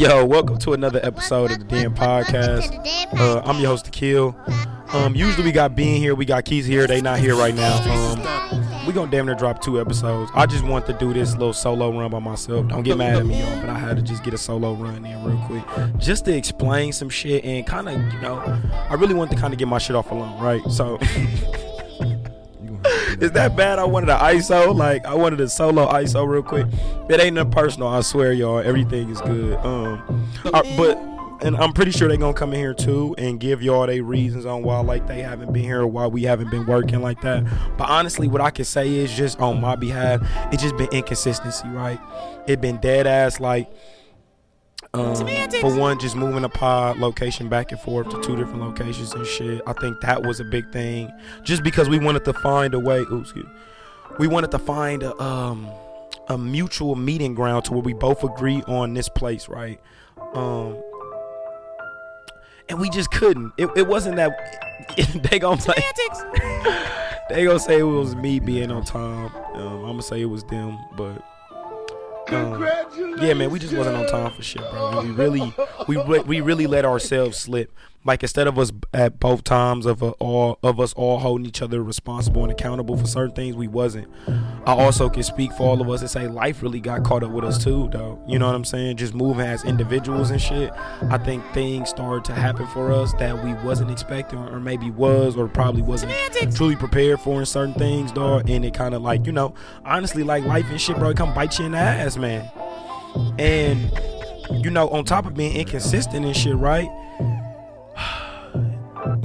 Yo, welcome to another episode of the Den Podcast. Uh, I'm your host, Akil. Um, usually we got Bean here, we got Keys here. They not here right now. Um, we gonna damn near drop two episodes. I just want to do this little solo run by myself. Don't get mad at me, y'all, but I had to just get a solo run in real quick, just to explain some shit and kind of, you know, I really want to kind of get my shit off alone, right? So. Is that bad? I wanted an ISO. Like I wanted a solo ISO real quick. It ain't nothing personal. I swear, y'all. Everything is good. Um, I- but and I'm pretty sure they're gonna come in here too and give y'all their reasons on why like they haven't been here or why we haven't been working like that. But honestly, what I can say is just on my behalf, it's just been inconsistency, right? It been dead ass like. Um, for one, just moving a pod location back and forth to two different locations and shit. I think that was a big thing. Just because we wanted to find a way. Me. We wanted to find a um a mutual meeting ground to where we both agree on this place, right? Um, and we just couldn't. It, it wasn't that they gonna say they gonna say it was me being on time. Um, I'm gonna say it was them, but um, yeah, man, we just wasn't on time for shit, bro. We really, we we really let ourselves slip. Like instead of us at both times of a, all of us all holding each other responsible and accountable for certain things, we wasn't. I also can speak for all of us and say life really got caught up with us too, though. You know what I'm saying? Just moving as individuals and shit. I think things started to happen for us that we wasn't expecting, or maybe was, or probably wasn't truly prepared for in certain things, dog. And it kind of like, you know, honestly, like life and shit, bro, come bite you in the ass, man. And you know, on top of being inconsistent and shit, right?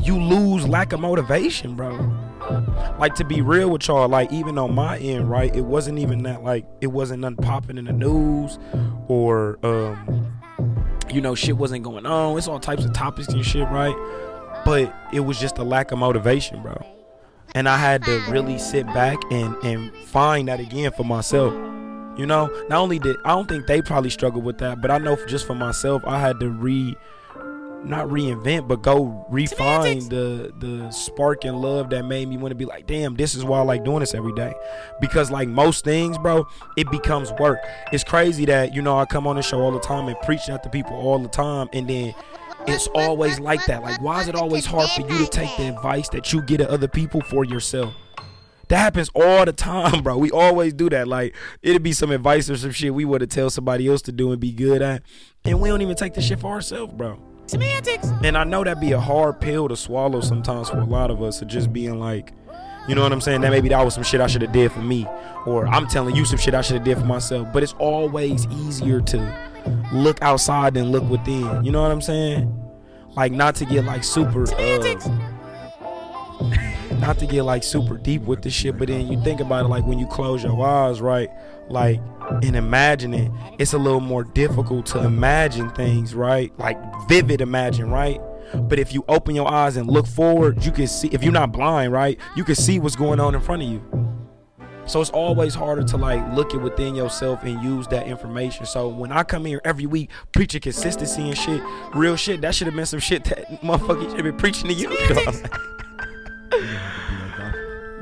You lose lack of motivation, bro. Like to be real with y'all, like even on my end, right? It wasn't even that like it wasn't nothing popping in the news or um you know, shit wasn't going on. It's all types of topics and shit, right? But it was just a lack of motivation, bro. And I had to really sit back and and find that again for myself. You know, not only did I don't think they probably struggled with that, but I know just for myself, I had to re not reinvent, but go refine the the spark and love that made me want to be like, damn, this is why I like doing this every day. Because like most things, bro, it becomes work. It's crazy that you know I come on the show all the time and preach that to people all the time, and then it's always like that. Like, why is it always hard for you to take the advice that you get at other people for yourself? That happens all the time, bro. We always do that. Like, it'd be some advice or some shit we would have tell somebody else to do and be good at, and we don't even take the shit for ourselves, bro. Semantics. And I know that'd be a hard pill to swallow sometimes for a lot of us, of just being like, you know what I'm saying? That maybe that was some shit I should have did for me, or I'm telling you some shit I should have did for myself. But it's always easier to look outside than look within. You know what I'm saying? Like not to get like super. Semantics. Uh, not to get like super deep with this shit, but then you think about it like when you close your eyes, right? Like and imagine it, it's a little more difficult to imagine things, right? Like vivid imagine, right? But if you open your eyes and look forward, you can see if you're not blind, right? You can see what's going on in front of you. So it's always harder to like look at within yourself and use that information. So when I come here every week preaching consistency and shit, real shit, that should have been some shit that motherfucker should have been preaching to you.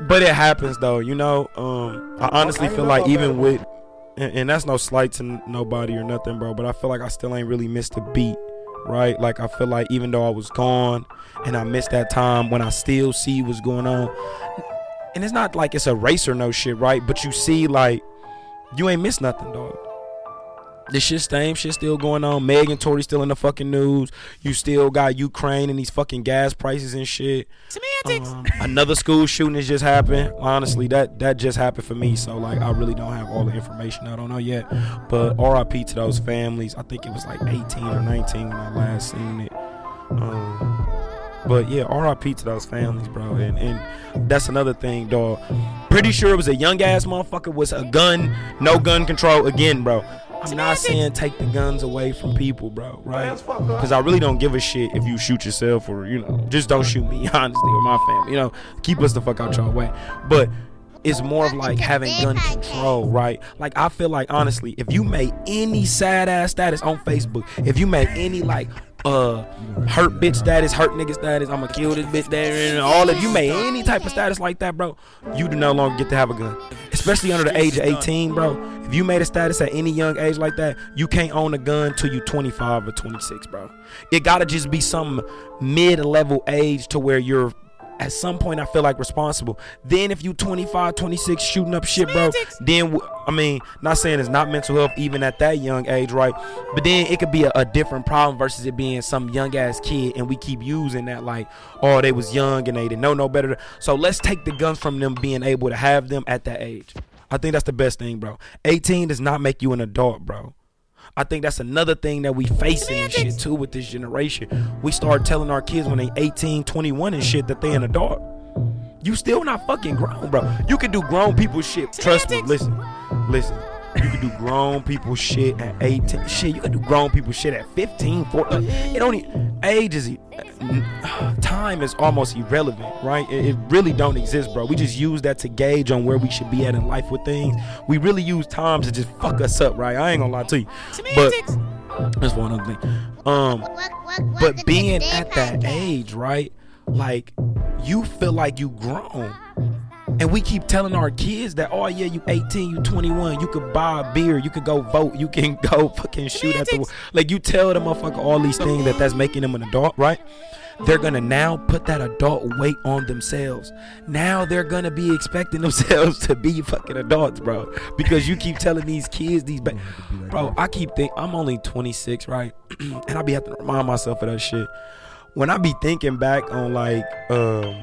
but it happens though, you know. Um, I honestly feel like even with, and, and that's no slight to nobody or nothing, bro. But I feel like I still ain't really missed a beat, right? Like I feel like even though I was gone and I missed that time when I still see what's going on, and it's not like it's a race or no shit, right? But you see like you ain't missed nothing, dog. The shit same shit still going on. Meg and Tory still in the fucking news. You still got Ukraine and these fucking gas prices and shit. Semantics. Um, another school shooting has just happened. Honestly, that that just happened for me. So like, I really don't have all the information. I don't know yet. But R.I.P. to those families. I think it was like 18 or 19 when I last seen it. Um, but yeah, R.I.P. to those families, bro. And and that's another thing, dog. Pretty sure it was a young ass motherfucker with a gun, no gun control again, bro. I'm not saying take the guns away from people, bro, right? Because I really don't give a shit if you shoot yourself or you know, just don't shoot me, honestly, or my family. You know, keep us the fuck out your way. But it's more of like having gun control, right? Like I feel like honestly, if you made any sad ass status on Facebook, if you made any like uh hurt bitch status, hurt nigga status, I'ma kill this bitch there and all if you made any type of status like that, bro, you do no longer get to have a gun. especially under the age of 18, bro. If you made a status at any young age like that, you can't own a gun till you 25 or 26, bro. It gotta just be some mid-level age to where you're at some point I feel like responsible. Then if you 25, 26 shooting up shit, bro, then I mean, not saying it's not mental health even at that young age, right? But then it could be a, a different problem versus it being some young ass kid and we keep using that like, oh, they was young and they didn't know no better. So let's take the guns from them being able to have them at that age. I think that's the best thing, bro. 18 does not make you an adult, bro. I think that's another thing that we facing and shit too with this generation. We start telling our kids when they 18, 21 and shit that they an adult. You still not fucking grown, bro. You can do grown people shit. Trust me. Listen, listen. You can do grown people shit at 18. Shit, you can do grown people shit at 15, 14. It only age is time is almost irrelevant, right? It, it, really don't exist, bro. We just use that to gauge on where we should be at in life with things. We really use time to just fuck us up, right? I ain't gonna lie to you. But that's one other thing. Um, but being at that age, right? Like you feel like you grown and we keep telling our kids that, oh yeah, you 18, you 21, you could buy a beer, you could go vote, you can go fucking shoot at the like you tell the motherfucker all these things that that's making them an adult, right? They're gonna now put that adult weight on themselves. Now they're gonna be expecting themselves to be fucking adults, bro. Because you keep telling these kids these, ba- bro. I keep think I'm only 26, right? and I be having to remind myself of that shit. When I be thinking back on like, um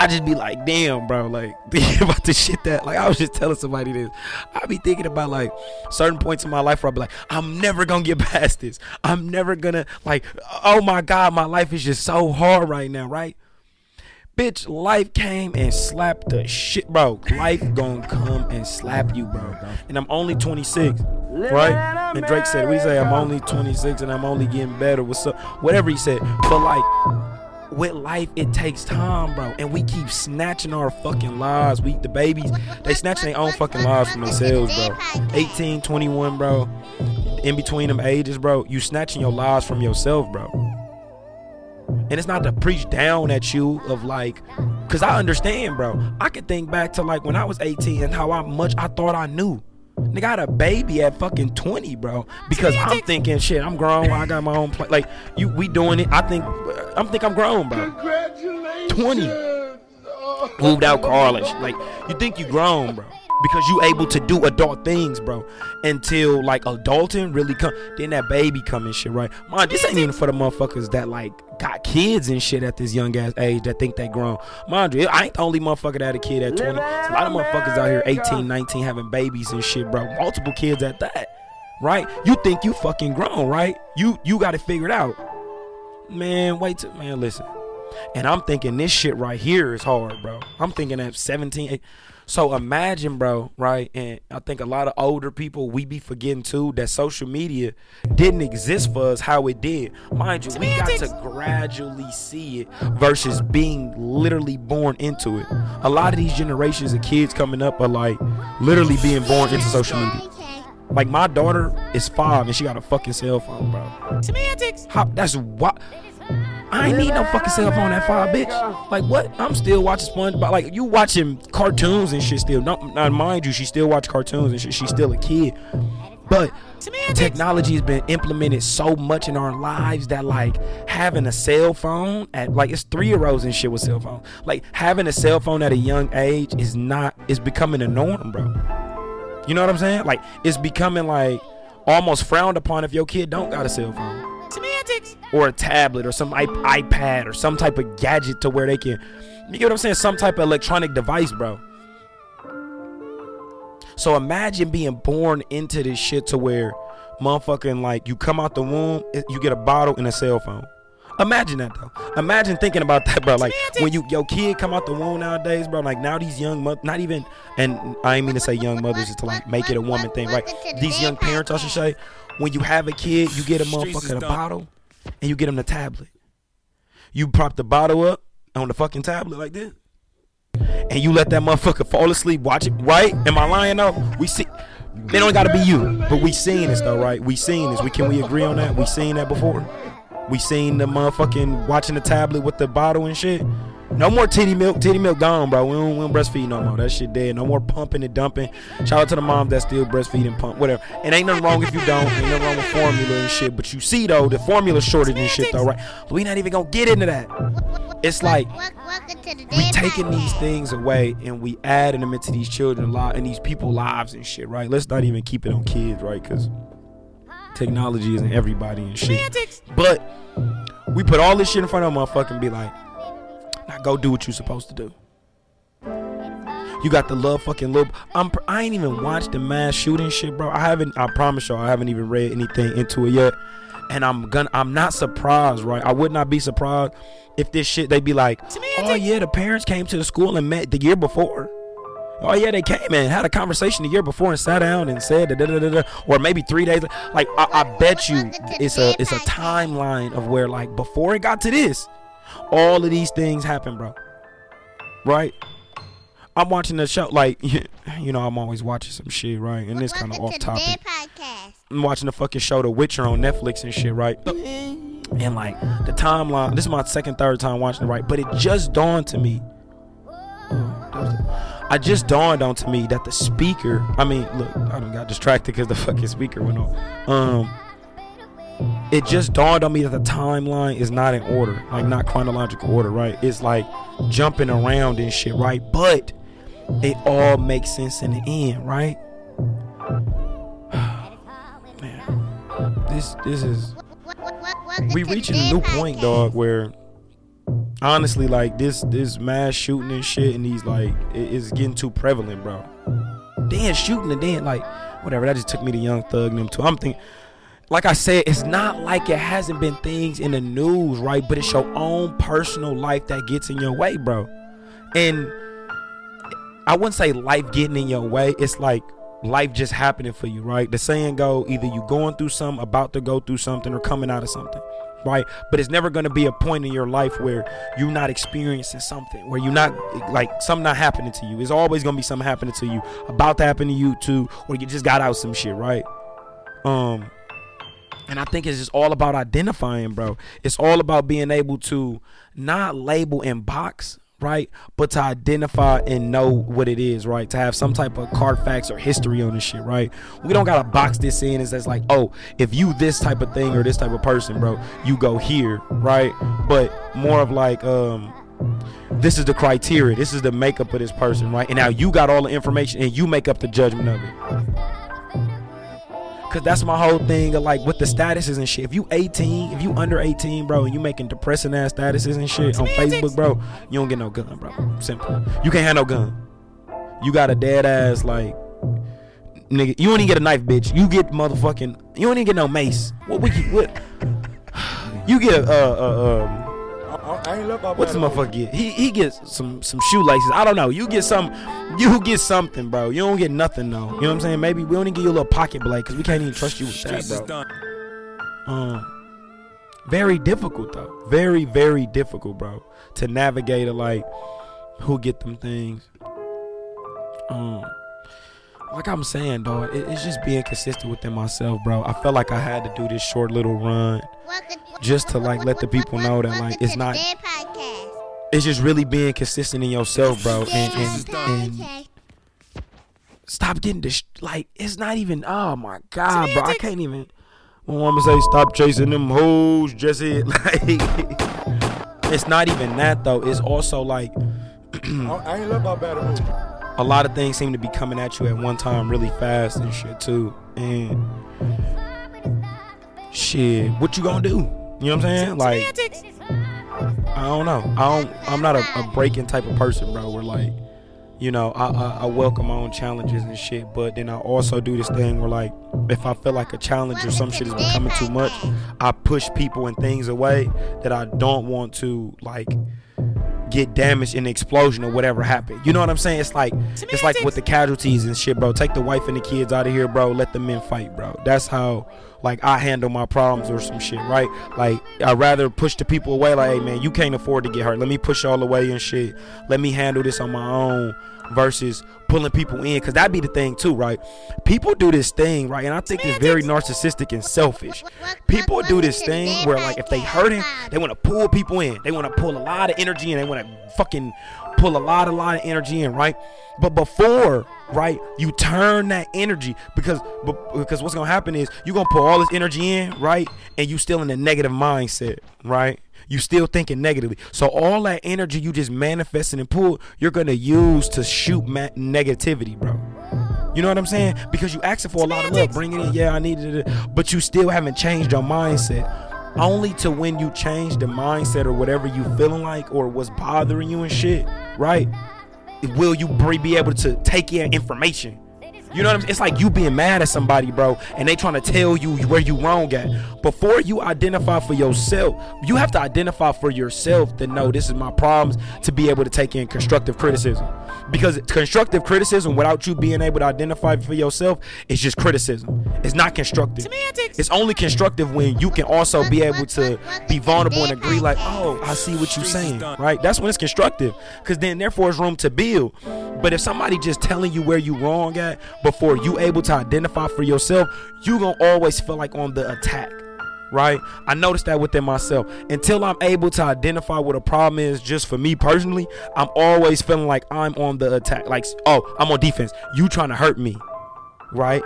I just be like, damn, bro, like thinking about the shit that like I was just telling somebody this. I be thinking about like certain points in my life where I be like, I'm never gonna get past this. I'm never gonna like, oh my god, my life is just so hard right now, right? Bitch, life came and slapped the shit, bro. Life gonna come and slap you, bro. And I'm only 26, right? And Drake said, we say I'm only 26 and I'm only getting better. What's up? Whatever he said. But like with life, it takes time, bro. And we keep snatching our fucking lives. We the babies, they snatching their own fucking lives from themselves, bro. 18, 21, bro. In between them ages, bro, you snatching your lives from yourself, bro. And it's not to preach down at you of like, cause I understand, bro. I can think back to like when I was 18 and how I, much I thought I knew. Nigga got a baby at fucking 20, bro. Because I'm thinking, shit, I'm grown. I got my own place. Like, you, we doing it. I think, I'm think I'm grown, bro. Congratulations. 20. Moved out college. Like, you think you grown, bro because you able to do adult things, bro. Until like adulting really come, then that baby come and shit, right? Mind, this ain't even for the motherfuckers that like got kids and shit at this young ass age that think they grown. Mind you, I ain't the only motherfucker that had a kid at 20. There's a lot of motherfuckers out here 18, 19 having babies and shit, bro. Multiple kids at that. Right? You think you fucking grown, right? You you got it out. Man, wait till man, listen. And I'm thinking this shit right here is hard, bro. I'm thinking at 17, 18, so imagine, bro, right? And I think a lot of older people we be forgetting too that social media didn't exist for us how it did. Mind you, we got to gradually see it versus being literally born into it. A lot of these generations of kids coming up are like literally being born into social media. Like my daughter is five and she got a fucking cell phone, bro. Semantics. How, that's what I ain't need no fucking cell phone at five, bitch. Like what? I'm still watching SpongeBob. Like you watching cartoons and shit still. Not, not mind you, she still watch cartoons and shit. She's still a kid. But technology has been implemented so much in our lives that like having a cell phone at like it's three year olds and shit with cell phone. Like having a cell phone at a young age is not is becoming a norm, bro. You know what I'm saying? Like it's becoming like almost frowned upon if your kid don't got a cell phone semantics or a tablet or some iPad or some type of gadget to where they can you get what I'm saying some type of electronic device bro so imagine being born into this shit to where motherfucking like you come out the womb you get a bottle and a cell phone Imagine that though. Imagine thinking about that, bro. Like when you your kid come out the womb nowadays, bro. Like now these young mothers, not even, and I ain't mean to say young mothers to like make it a woman thing, right? These young parents, I should say, when you have a kid, you get a motherfucker a bottle, and you get him the tablet. You prop the bottle up on the fucking tablet like this, and you let that motherfucker fall asleep. Watch it, right? Am I lying though? We see. They don't gotta be you, but we seen this though, right? We seen this. We can we agree on that? We seen that before. We seen the motherfucking watching the tablet with the bottle and shit. No more titty milk. Titty milk gone, bro. We don't, we don't breastfeed no more. That shit dead. No more pumping and dumping. Shout out to the moms that still breastfeed and pump, whatever. And ain't nothing wrong if you don't. Ain't nothing wrong with formula and shit. But you see though, the formula shortage and shit though, right? We not even gonna get into that. It's like we taking these things away and we adding them into these children lives and these people lives and shit, right? Let's not even keep it on kids, right? Because technology isn't everybody and shit. But we put all this shit in front of them, motherfucker, and be like, go do what you're supposed to do. You got the love fucking little. I'm. I ain't even watched the mass shooting shit, bro. I haven't. I promise y'all, I haven't even read anything into it yet. And I'm gonna. I'm not surprised, right? I would not be surprised if this shit They'd be like, oh yeah, the parents came to the school and met the year before. Oh yeah, they came and had a conversation the year before and sat down and said da, da, da, da, or maybe three days. Like I, I bet you, it's a it's a timeline of where like before it got to this, all of these things happen, bro. Right? I'm watching the show, like you know, I'm always watching some shit, right? And this kind of off topic. I'm watching the fucking show The Witcher on Netflix and shit, right? And like the timeline, this is my second, third time watching it, right? But it just dawned to me. I just dawned on to me that the speaker, I mean, look, I don't got distracted because the fucking speaker went off. Um, it just dawned on me that the timeline is not in order, like not chronological order, right? It's like jumping around and shit, right? But it all makes sense in the end, right? Man, this this is we reaching a new point, dog, where honestly, like this this mass shooting and shit, and these like it, it's getting too prevalent, bro. Then shooting and then like whatever. That just took me to Young Thug and them too. I'm thinking like I said, it's not like it hasn't been things in the news, right? But it's your own personal life that gets in your way, bro. And I wouldn't say life getting in your way. It's like life just happening for you, right? The saying go, either you going through something, about to go through something, or coming out of something, right? But it's never gonna be a point in your life where you're not experiencing something, where you're not like something not happening to you. It's always gonna be something happening to you, about to happen to you too, or you just got out some shit, right? Um, and I think it's just all about identifying, bro. It's all about being able to not label and box, right? But to identify and know what it is, right? To have some type of card facts or history on this shit, right? We don't gotta box this in as that's like, oh, if you this type of thing or this type of person, bro, you go here, right? But more of like, um, this is the criteria, this is the makeup of this person, right? And now you got all the information and you make up the judgment of it. Cause that's my whole thing of like with the statuses and shit. If you 18, if you under 18, bro, and you making depressing ass statuses and shit on Facebook, bro, you don't get no gun, bro. Simple. You can't have no gun. You got a dead ass like nigga. You don't even get a knife, bitch. You get motherfucking. You don't even get no mace. What we what? You get uh uh um. I ain't look up What's the motherfucker get? He he gets some some shoelaces. I don't know. You get some. You get something, bro. You don't get nothing though. You know what I'm saying? Maybe we only give you a little pocket blade because we can't even trust you with that, bro. Um, very difficult though. Very very difficult, bro, to navigate a like who get them things. Um, like I'm saying, dog, it, it's just being consistent within myself, bro. I felt like I had to do this short little run just to like let the people know that like it's not. It's just really being consistent in yourself, bro, and and, and stop getting this. Like it's not even. Oh my god, bro, I can't even. My mama say stop chasing them hoes, Jesse. Like it's not even that though. It's also like I ain't about better a lot of things seem to be coming at you at one time really fast and shit too. And shit, what you gonna do? You know what I'm saying? Like I don't know. I don't I'm not a, a breaking type of person, bro. Where like, you know, I, I I welcome my own challenges and shit, but then I also do this thing where like if I feel like a challenge or some shit is becoming too much, I push people and things away that I don't want to like get damaged in the explosion or whatever happened. You know what I'm saying? It's like it's like with the casualties and shit, bro. Take the wife and the kids out of here, bro. Let the men fight, bro. That's how like I handle my problems or some shit, right? Like I'd rather push the people away, like, hey man, you can't afford to get hurt. Let me push y'all away and shit. Let me handle this on my own. Versus pulling people in because that'd be the thing too right? People do this thing right and i think it's very narcissistic and selfish. People do this thing where like if they hurting they want to pull people in. They want to pull a lot of energy and they want to fucking pull a lot a lot of energy in right? But before right you turn that energy because because what's gonna happen is you're gonna pull all this energy in right and you still in a negative mindset right you still thinking negatively. So all that energy you just manifesting and pull, you're gonna use to shoot ma- negativity, bro. You know what I'm saying? Because you asking for a lot of love, bring it in. Yeah, I needed it, but you still haven't changed your mindset. Only to when you change the mindset or whatever you feeling like or what's bothering you and shit, right? Will you be able to take in information? You know what I'm saying? It's like you being mad at somebody, bro, and they trying to tell you where you wrong at. Before you identify for yourself, you have to identify for yourself to know this is my problems to be able to take in constructive criticism. Because constructive criticism without you being able to identify for yourself is just criticism. It's not constructive. Semantics. It's only constructive when you can also be able to be vulnerable and agree like, "Oh, I see what you're saying." Right? That's when it's constructive. Cuz then therefore it's room to build. But if somebody just telling you where you wrong at before you able to identify for yourself, you gonna always feel like on the attack. Right? I noticed that within myself. Until I'm able to identify what a problem is just for me personally, I'm always feeling like I'm on the attack. Like, oh, I'm on defense. You trying to hurt me. Right?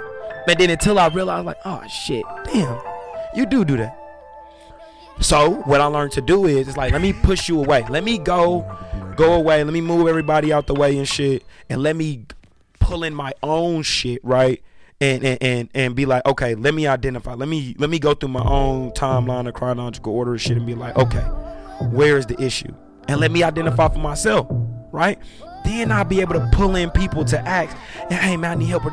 But then until I realize like, oh shit, damn, you do do that. So what I learned to do is, it's like, let me push you away. Let me go go away. Let me move everybody out the way and shit, and let me pull in my own shit, right? And, and and and be like, okay, let me identify. Let me let me go through my own timeline of chronological order and shit, and be like, okay, where is the issue? And let me identify for myself, right? Then I'll be able to pull in people to ask, hey man, I need help.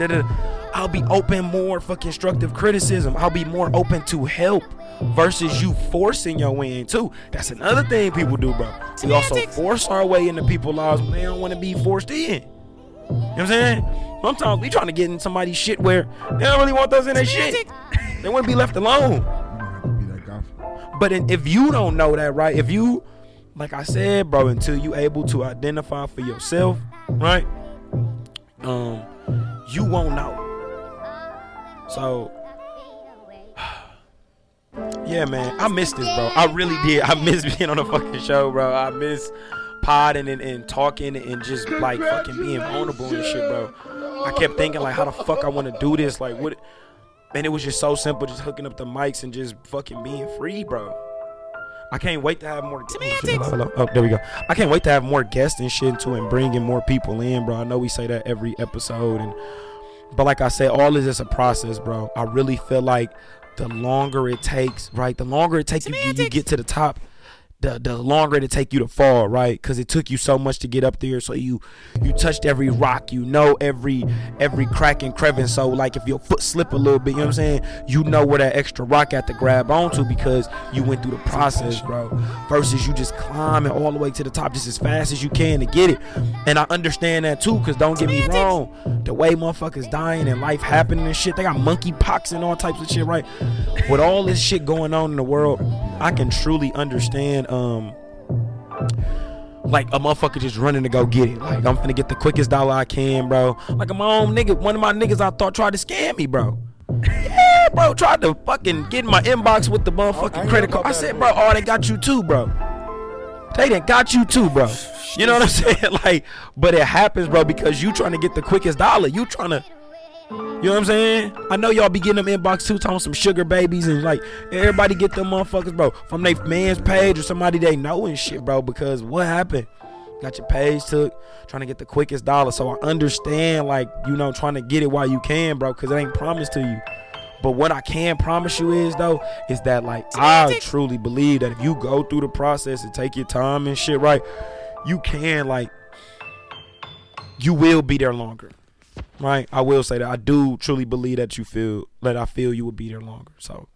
I'll be open more for constructive criticism. I'll be more open to help versus you forcing your way in too. That's another thing people do, bro. We also force our way into people's lives when they don't want to be forced in. You know what I'm saying? Sometimes we trying to get in somebody's shit where they don't really want us in their shit. They want to be left alone. But in, if you don't know that, right? If you, like I said, bro, until you able to identify for yourself, right? Um, you won't know. So yeah, man, I miss this, bro. I really did. I miss being on the fucking show, bro. I miss podding and, and talking and just like fucking being vulnerable and shit, bro. I kept thinking like, how the fuck I want to do this? Like, what? And it was just so simple, just hooking up the mics and just fucking being free, bro. I can't wait to have more. Oh, oh, there we go. I can't wait to have more guests and shit too, and bringing more people in, bro. I know we say that every episode, and but like I said, all is just a process, bro. I really feel like the longer it takes, right? The longer it takes you, you get to the top, the the longer it take you to fall, right? Because it took you so much to get up there. So you you touched every rock, you know every every crack and crevice. So like if your foot slip a little bit, you know what I'm saying? You know where that extra rock at to grab onto because you went through the process, bro. Versus you just climbing all the way to the top just as fast as you can to get it. And I understand that too, because don't get me wrong, the way motherfuckers dying and life happening and shit, they got monkey pox and all types of shit, right? With all this shit going on in the world, I can truly understand um like a motherfucker just running to go get it. Like I'm finna get the quickest dollar I can, bro. Like my own nigga, one of my niggas I thought tried to scam me, bro. Yeah, bro, tried to fucking get in my inbox with the motherfucking credit card. I said, bro, oh, they got you too, bro. They done got you too, bro. You know what I'm saying? Like, but it happens, bro, because you trying to get the quickest dollar. You trying to you know what I'm saying? I know y'all be getting them inbox too, talking some sugar babies and like everybody get them motherfuckers, bro, from their man's page or somebody they know and shit, bro. Because what happened? Got your page took, trying to get the quickest dollar. So I understand, like you know, trying to get it while you can, bro, because it ain't promised to you. But what I can promise you is though, is that like I truly believe that if you go through the process and take your time and shit right, you can like you will be there longer right? I will say that I do truly believe that you feel that I feel you would be there longer. So,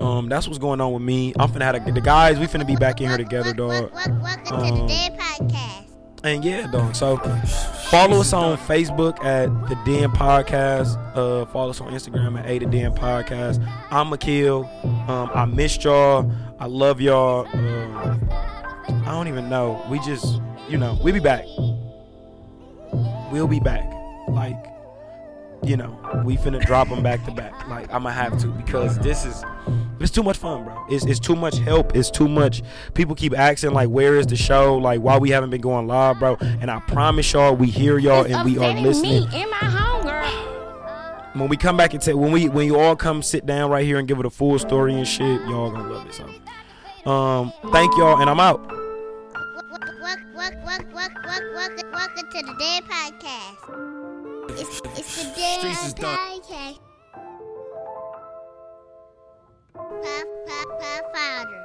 um, that's what's going on with me. I'm finna have a, the guys. We finna be back in here together, dog. Welcome um, to the Den Podcast. and yeah, dog. So follow us on Facebook at the Den Podcast. Uh, follow us on Instagram at A the Den Podcast. I'm Akil. Um, I missed y'all. I love y'all. Uh, I don't even know. We just, you know, we be back. We'll be back. Like, you know, we finna drop them back to back. Like, I'ma have to because this is it's too much fun, bro. It's it's too much help. It's too much. People keep asking like, where is the show? Like, why we haven't been going live, bro? And I promise y'all, we hear y'all It's and we are listening. me and my home, girl. When we come back and tell when we when you all come sit down right here and give it a full story and shit, y'all gonna love it. So, um, thank y'all, and I'm out welcome, welcome, welcome, to the Den Podcast. It's, the Den Podcast. Pop, pop, pop.